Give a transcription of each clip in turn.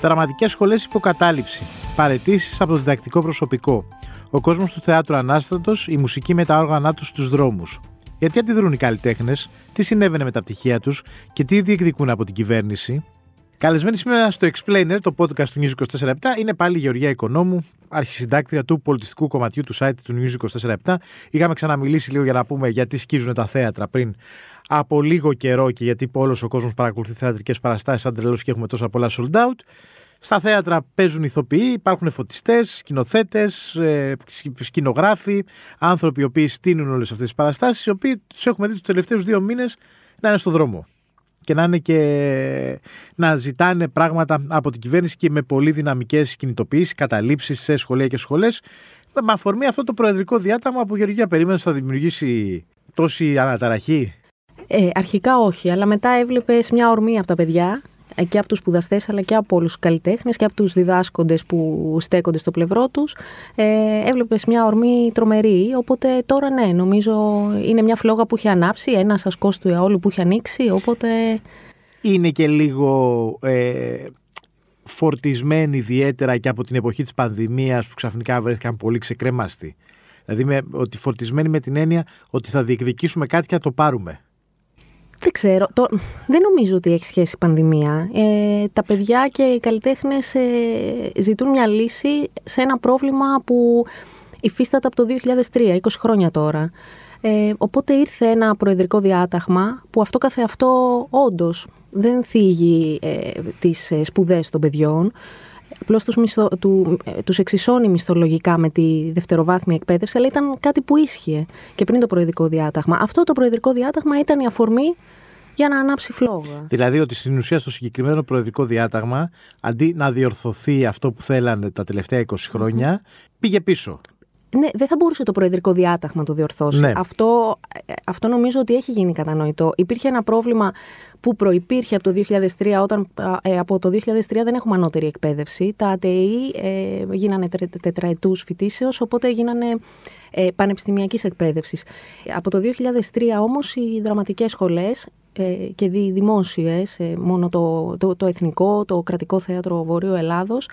Δραματικές σχολές υποκατάληψη. Παρετήσεις από το διδακτικό προσωπικό. Ο κόσμος του θεάτρου ανάστατος, η μουσική με τα όργανα τους στους δρόμους. Γιατί αντιδρούν οι καλλιτέχνες, τι συνέβαινε με τα πτυχία τους και τι διεκδικούν από την κυβέρνηση. Καλεσμένη σήμερα στο Explainer, το podcast του News 24 είναι πάλι η Γεωργία Οικονόμου, αρχισυντάκτρια του πολιτιστικού κομματιού του site του News 24 Είχαμε ξαναμιλήσει λίγο για να πούμε γιατί σκίζουν τα θέατρα πριν από λίγο καιρό και γιατί όλος ο κόσμος παρακολουθεί θεατρικές παραστάσεις σαν τρελός και έχουμε τόσα πολλά sold out. Στα θέατρα παίζουν ηθοποιοί, υπάρχουν φωτιστές, σκηνοθέτες, ε, σκηνογράφοι, άνθρωποι οι οποίοι στείνουν όλες αυτές τις παραστάσεις, οι οποίοι τους έχουμε δει τους τελευταίους δύο μήνες να είναι στο δρόμο και να είναι και να ζητάνε πράγματα από την κυβέρνηση και με πολύ δυναμικές κινητοποιήσεις, καταλήψεις σε σχολεία και σχολές. Με αφορμή αυτό το προεδρικό διάταγμα που Γεωργία περίμενε θα δημιουργήσει τόση αναταραχή; Ε, αρχικά όχι, αλλά μετά έβλεπες μια ορμή από τα παιδιά και από τους σπουδαστές, αλλά και από όλους τους καλλιτέχνες και από τους διδάσκοντες που στέκονται στο πλευρό τους. Ε, έβλεπες μια ορμή τρομερή οπότε τώρα ναι νομίζω είναι μια φλόγα που έχει ανάψει ένας ασκός του αιώλου που έχει ανοίξει οπότε είναι και λίγο ε, φορτισμένη ιδιαίτερα και από την εποχή της πανδημίας που ξαφνικά βρέθηκαν πολύ ξεκρέμαστοι. Δηλαδή με, ότι φορτισμένη με την έννοια ότι θα διεκδικήσουμε κάτι και θα το πάρουμε δεν ξέρω. Το... Δεν νομίζω ότι έχει σχέση η πανδημία. Ε, τα παιδιά και οι καλλιτέχνες ε, ζητούν μια λύση σε ένα πρόβλημα που υφίσταται από το 2003, 20 χρόνια τώρα. Ε, οπότε ήρθε ένα προεδρικό διάταγμα που αυτό καθεαυτό όντως δεν θίγει ε, τις ε, σπουδές των παιδιών. Απλώς τους μισθο, του, ε, τους εξισώνει μισθολογικά με τη δευτεροβάθμια εκπαίδευση, αλλά ήταν κάτι που ίσχυε και πριν το προεδρικό διάταγμα. Αυτό το προεδρικό διάταγμα ήταν η αφορμή για να ανάψει φλόγα. Δηλαδή ότι στην ουσία στο συγκεκριμένο προεδρικό διάταγμα, αντί να διορθωθεί αυτό που θέλανε τα τελευταία 20 χρόνια, πήγε πίσω. Ναι, δεν θα μπορούσε το προεδρικό διάταγμα να το διορθώσει. Ναι. Αυτό, ε, αυτό νομίζω ότι έχει γίνει κατανοητό. Υπήρχε ένα πρόβλημα που προϋπήρχε από το 2003, όταν ε, από το 2003 δεν έχουμε ανώτερη εκπαίδευση. Τα ΑΤΕΗ ε, γίνανε τετραετούς φοιτήσεως, οπότε γίνανε ε, πανεπιστημιακής εκπαίδευσης. Από το 2003 όμως οι δραματικές σχολές ε, και οι δημόσιες, ε, μόνο το, το, το, Εθνικό, το Κρατικό Θέατρο Βορείου Ελλάδος,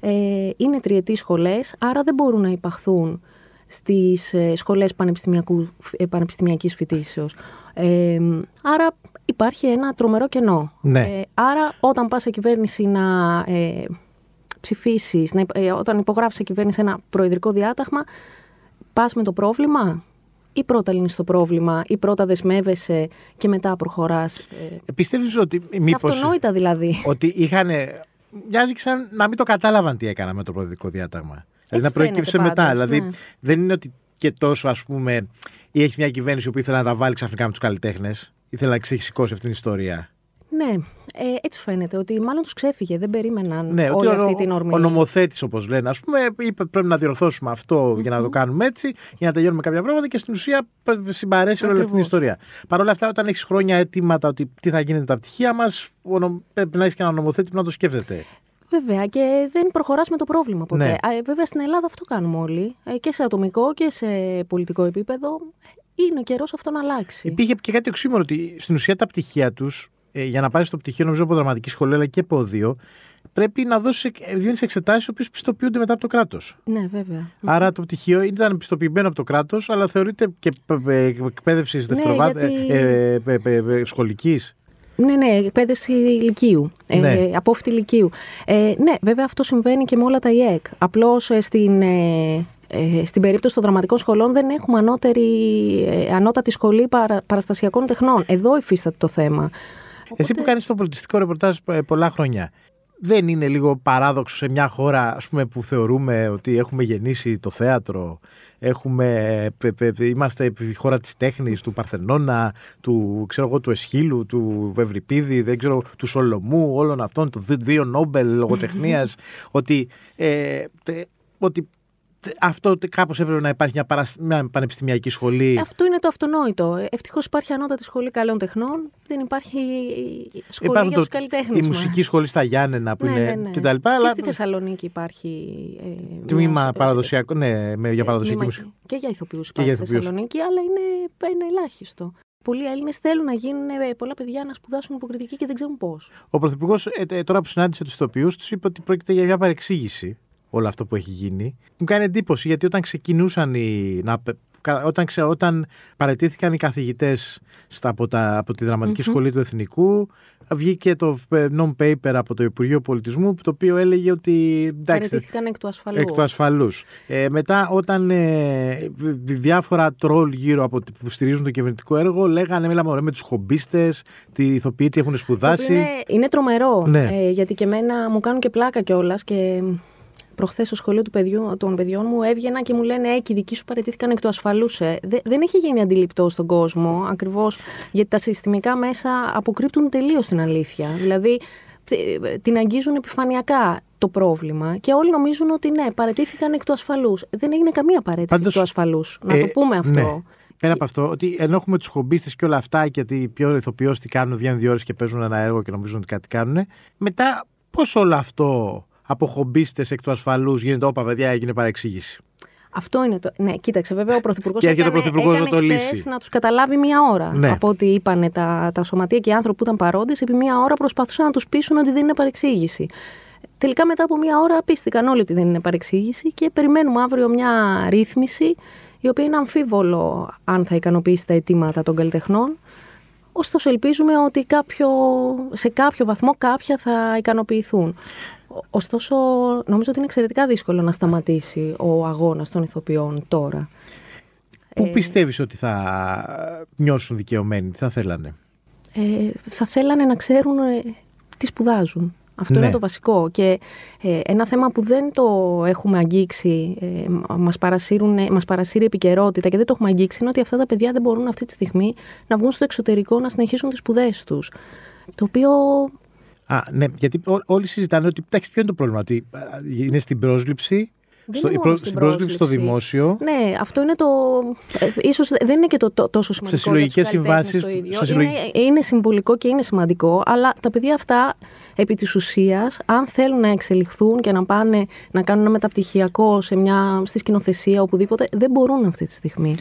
ε, είναι τριετής σχολές, άρα δεν μπορούν να υπαχθούν στις ε, σχολές πανεπιστημιακού, ε, πανεπιστημιακής φοιτήσεως. Ε, άρα υπάρχει ένα τρομερό κενό. Ναι. Ε, άρα όταν πας σε κυβέρνηση να ε, ψηφίσεις, να, ε, όταν υπογράφεις σε κυβέρνηση ένα προεδρικό διάταγμα, πας με το πρόβλημα ή πρώτα λύνεις το πρόβλημα ή πρώτα δεσμεύεσαι και μετά προχωράς. Ε, Πιστεύεις ότι μήπως... Αυτονόητα δηλαδή. Ότι είχαν... Μοιάζει σαν να μην το κατάλαβαν τι έκανα με το προεδρικό διάταγμα. Δηλαδή να προέκυψε μετά. Πάντως, δηλαδή ναι. δεν είναι ότι και τόσο ας πούμε ή έχει μια κυβέρνηση που ήθελε να τα βάλει ξαφνικά με τους καλλιτέχνες. Ήθελε να ξεχυσικώσει αυτή την ιστορία. Ναι, ε, έτσι φαίνεται ότι μάλλον τους ξέφυγε. Δεν περίμεναν Ναι, όλη ότι ο, αυτή την ορμή. ο νομοθέτης, όπως λένε, ας πούμε, είπε πρέπει να διορθώσουμε αυτό για να το κάνουμε έτσι, για να τελειώνουμε κάποια πράγματα και στην ουσία π- συμπαρέσει όλη αυτή την Ακριβώς. ιστορία. Παρ' όλα αυτά, όταν έχεις χρόνια αιτήματα ότι τι θα γίνει με τα πτυχία μας, πρέπει να έχεις και ένα νομοθέτη που να το σκέφτεται. Βέβαια και δεν προχωράς με το πρόβλημα ποτέ. Ναι. Α, ε, βέβαια στην Ελλάδα αυτό κάνουμε όλοι. Ε, και σε ατομικό και σε πολιτικό επίπεδο. Είναι καιρός αυτό να αλλάξει. Υπήρχε και κάτι οξύμορο ότι στην ουσία τα πτυχία τους, για να πάρεις το πτυχίο, νομίζω από δραματική σχολή αλλά και από οδείο, πρέπει να δώσεις δίνεις εξετάσεις οι οποίες πιστοποιούνται μετά από το κράτος. Ναι, βέβαια. Άρα το πτυχίο ήταν πιστοποιημένο από το κράτος, αλλά θεωρείται και ε, εκπαίδευσης δευτεροβάθμια γιατί- ε, ε, ε, ε, σχολικής. Ναι, ναι, εκπαίδευση ηλικίου. Ναι. Ε, απόφυτη ηλικίου. Ε, ναι, βέβαια αυτό συμβαίνει και με όλα τα ΙΕΚ. Απλώς στην, ε, ε, στην περίπτωση των δραματικών σχολών δεν έχουμε ανώτερη, ε, ανώτατη σχολή παρα, παραστασιακών τεχνών. Εδώ υφίσταται το θέμα. Εσύ που κάνεις το πολιτιστικό ρεπορτάζ ε, πολλά χρόνια, δεν είναι λίγο παράδοξο σε μια χώρα ας πούμε, που θεωρούμε ότι έχουμε γεννήσει το θέατρο, έχουμε, ε, πε- πε- είμαστε η χώρα της τέχνης, του Παρθενώνα, του, ξέρω εγώ, του Εσχύλου, του Ευρυπίδη, δεν ξέρω, του Σολομού, όλων αυτών, του δι- δύο Νόμπελ λογοτεχνίας, ότι, ε, τε- ότι τε- αυτό κάπως έπρεπε να υπάρχει μια, παρασ- μια πανεπιστημιακή σχολή. Αυτό είναι το αυτονόητο. Ευτυχώς υπάρχει ανώτατη σχολή καλών τεχνών. Δεν υπάρχει σχολή Υπάρχουν για το- τους καλλιτέχνες. η μουσική σχολή στα Γιάννενα που ναι, είναι ναι, ναι. και τα λοιπά, Και αλλά στη Θεσσαλονίκη υπάρχει. Ε, τμήμα μια- παραδοσιακό, ναι, με- για ε, παραδοσιακή τμήμα μουσική. Και για ηθοποιούς Και υπάρχει για στη ηθοποιούς. Θεσσαλονίκη, αλλά είναι ένα ελάχιστο. Πολλοί Έλληνες θέλουν να γίνουν ε, πολλά παιδιά να σπουδάσουν υποκριτική και δεν ξέρουν πώς. Ο Πρωθυπουργός, ε, ε, τώρα που συνάντησε τους ηθοποιούς, τους είπε ότι πρόκειται για μια παρεξήγηση όλο αυτό που έχει γίνει. Μου κάνει εντύπωση γιατί όταν ξεκινούσαν οι, να όταν, ξε, όταν παρετήθηκαν οι καθηγητές στα, από, τα, από τη δραματικη Σχολή του Εθνικού, βγήκε το ε, non-paper από το Υπουργείο Πολιτισμού, το οποίο έλεγε ότι... Εντάξει, Παρετήθηκαν εκ του ασφαλούς. Εκ του ασφαλούς. Ε, μετά, όταν ε, διάφορα τρόλ γύρω από που στηρίζουν το κυβερνητικό έργο, λέγανε, μιλάμε με τους χομπίστες, τι ηθοποιοί, τι έχουν σπουδάσει. Είναι, είναι τρομερό, ναι. ε, γιατί και εμένα μου κάνουν και πλάκα κιόλας και προχθές στο σχολείο του παιδιού, των παιδιών μου έβγαινα και μου λένε Ε, και οι δικοί σου παραιτήθηκαν εκ του ασφαλούς. Ε. δεν έχει γίνει αντιληπτό στον κόσμο ακριβώς γιατί τα συστημικά μέσα αποκρύπτουν τελείως την αλήθεια. Δηλαδή την αγγίζουν επιφανειακά το πρόβλημα και όλοι νομίζουν ότι ναι, παρετήθηκαν εκ του ασφαλούς. Δεν έγινε καμία παρέτηση εκ του ασφαλούς. Να το ε, πούμε αυτό. Ναι. Πέρα από αυτό, ότι ενώ έχουμε τους χομπίστες και όλα αυτά και ότι πιο ηθοποιό τι κάνουν, βγαίνουν δύο ώρες και παίζουν ένα έργο και νομίζουν ότι κάτι κάνουν, μετά πώς όλο αυτό από χομπίστες εκ του ασφαλούς γίνεται, όπα παιδιά, έγινε παρεξήγηση. Αυτό είναι το. Ναι, κοίταξε, βέβαια ο Πρωθυπουργός έκανε, έκανε να το λύσει. να τους καταλάβει μία ώρα. Ναι. Από ό,τι είπαν τα, τα σωματεία και οι άνθρωποι που ήταν παρόντες, επί μία ώρα προσπαθούσαν να τους πείσουν ότι δεν είναι παρεξήγηση. Τελικά μετά από μία ώρα πίστηκαν όλοι ότι δεν είναι παρεξήγηση και περιμένουμε αύριο μια ρύθμιση η οποία είναι αμφίβολο αν θα ικανοποιήσει τα αιτήματα των καλλιτεχνών. Ωστόσο ελπίζουμε ότι κάποιο, σε κάποιο βαθμό κάποια θα ικανοποιηθούν. Ωστόσο, νομίζω ότι είναι εξαιρετικά δύσκολο να σταματήσει ο αγώνας των ηθοποιών τώρα. Πού ε, πιστεύεις ότι θα νιώσουν δικαιωμένοι, τι θα θέλανε; Ε, θα θέλανε να ξέρουν ε, τι σπουδάζουν. Αυτό είναι ναι. το βασικό. Και ε, ένα θέμα που δεν το έχουμε αγγίξει, ε, μας, μας παρασύρει επικαιρότητα και δεν το έχουμε αγγίξει, είναι ότι αυτά τα παιδιά δεν μπορούν αυτή τη στιγμή να βγουν στο εξωτερικό να συνεχίσουν τις σπουδές τους. Το οποίο Α, ναι, γιατί όλοι συζητάνε ότι. Εντάξει, ποιο είναι το πρόβλημα, ότι είναι στην πρόσληψη. στο, στην, πρόσληψη, πρόσληψη στο δημόσιο. Ναι, αυτό είναι το. Ε, ίσως δεν είναι και το, το τόσο σημαντικό. Σε συλλογικές συμβάσεις. Είναι, είναι συμβολικό και είναι σημαντικό, αλλά τα παιδιά αυτά επί της ουσίας, αν θέλουν να εξελιχθούν και να πάνε να κάνουν ένα μεταπτυχιακό σε μια, στη σκηνοθεσία, οπουδήποτε, δεν μπορούν αυτή τη στιγμή.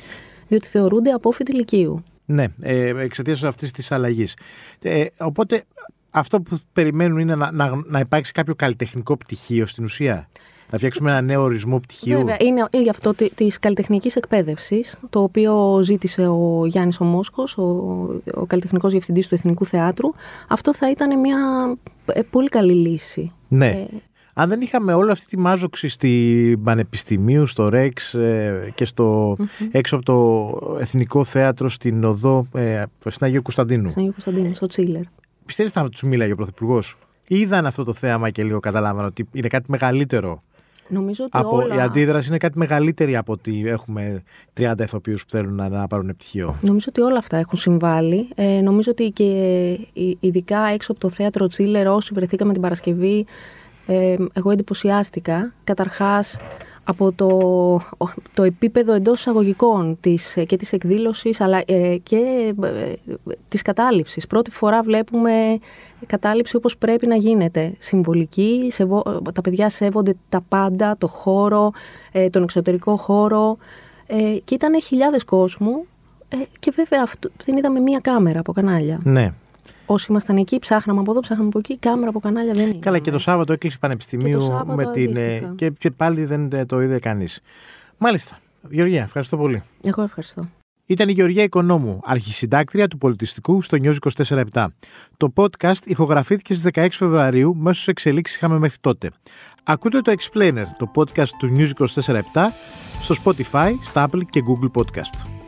Διότι θεωρούνται απόφοιτοι ηλικίου. Ναι, ε, εξαιτίας αυτής της αλλαγής. Ε, οπότε αυτό που περιμένουν είναι να, να, να υπάρξει κάποιο καλλιτεχνικό πτυχίο στην ουσία. Να φτιάξουμε ένα νέο ορισμό πτυχίου. Βέβαια, είναι γι' αυτό τη καλλιτεχνικής εκπαίδευσης, το οποίο ζήτησε ο Γιάννης Ομόσκο, ο, ο καλλιτεχνικός διευθυντής του Εθνικού Θεάτρου. Αυτό θα ήταν μια ε, πολύ καλή λύση. Ναι. Ε, αν δεν είχαμε όλη αυτή τη μάζοξη στην Πανεπιστημίου, στο ΡΕΞ ε, και στο, έξω από το Εθνικό Θέατρο στην Οδό ε, στην Αγίου Κωνσταντίνου. Στην Αγίου Κωνσταντίνου, στο Τσίλερ. Πιστεύεις θα τους μίλαγε ο Πρωθυπουργός; Είδαν αυτό το θέαμα και λίγο καταλάβαν ότι είναι κάτι μεγαλύτερο; Νομίζω ότι από, όλα... Η αντίδραση είναι κάτι μεγαλύτερη από ότι έχουμε 30 ηθοποιούς που θέλουν να, να πάρουν πτυχίο. Νομίζω ότι όλα αυτά έχουν συμβάλει. Ε, νομίζω ότι και ειδικά έξω από το θέατρο Τσίλερ, όσοι βρεθήκαμε την Παρασκευή, ε, εγώ εντυπωσιάστηκα. Καταρχάς, από το, το επίπεδο εντός εισαγωγικών της, και της εκδήλωσης αλλά ε, και ε, της κατάληψης. Πρώτη φορά βλέπουμε κατάληψη όπως πρέπει να γίνεται. Συμβολική, σεβο, τα παιδιά σέβονται τα πάντα, το χώρο, ε, τον εξωτερικό χώρο και ήταν χιλιάδες κόσμου και βέβαια αυτό, δεν είδαμε μία κάμερα από κανάλια. Ναι όσοι ήμασταν εκεί, ψάχναμε από εδώ, ψάχναμε από εκεί, κάμερα από κανάλια δεν είναι. Καλά, και το Σάββατο έκλεισε πανεπιστημίου και με την. Ε, και, και πάλι δεν ε, το είδε κανείς. Μάλιστα. Γεωργία, ευχαριστώ πολύ. Εγώ ευχαριστώ. Ήταν η Γεωργία Οικονόμου, αρχισυντάκτρια του πολιτιστικού στο News 24 Το podcast ηχογραφήθηκε στις 16 Φεβρουαρίου, μέσως εξελίξεις είχαμε μέχρι τότε. Ακούτε το Explainer, το podcast του News 24 στο Spotify, στα Apple και Google Podcast.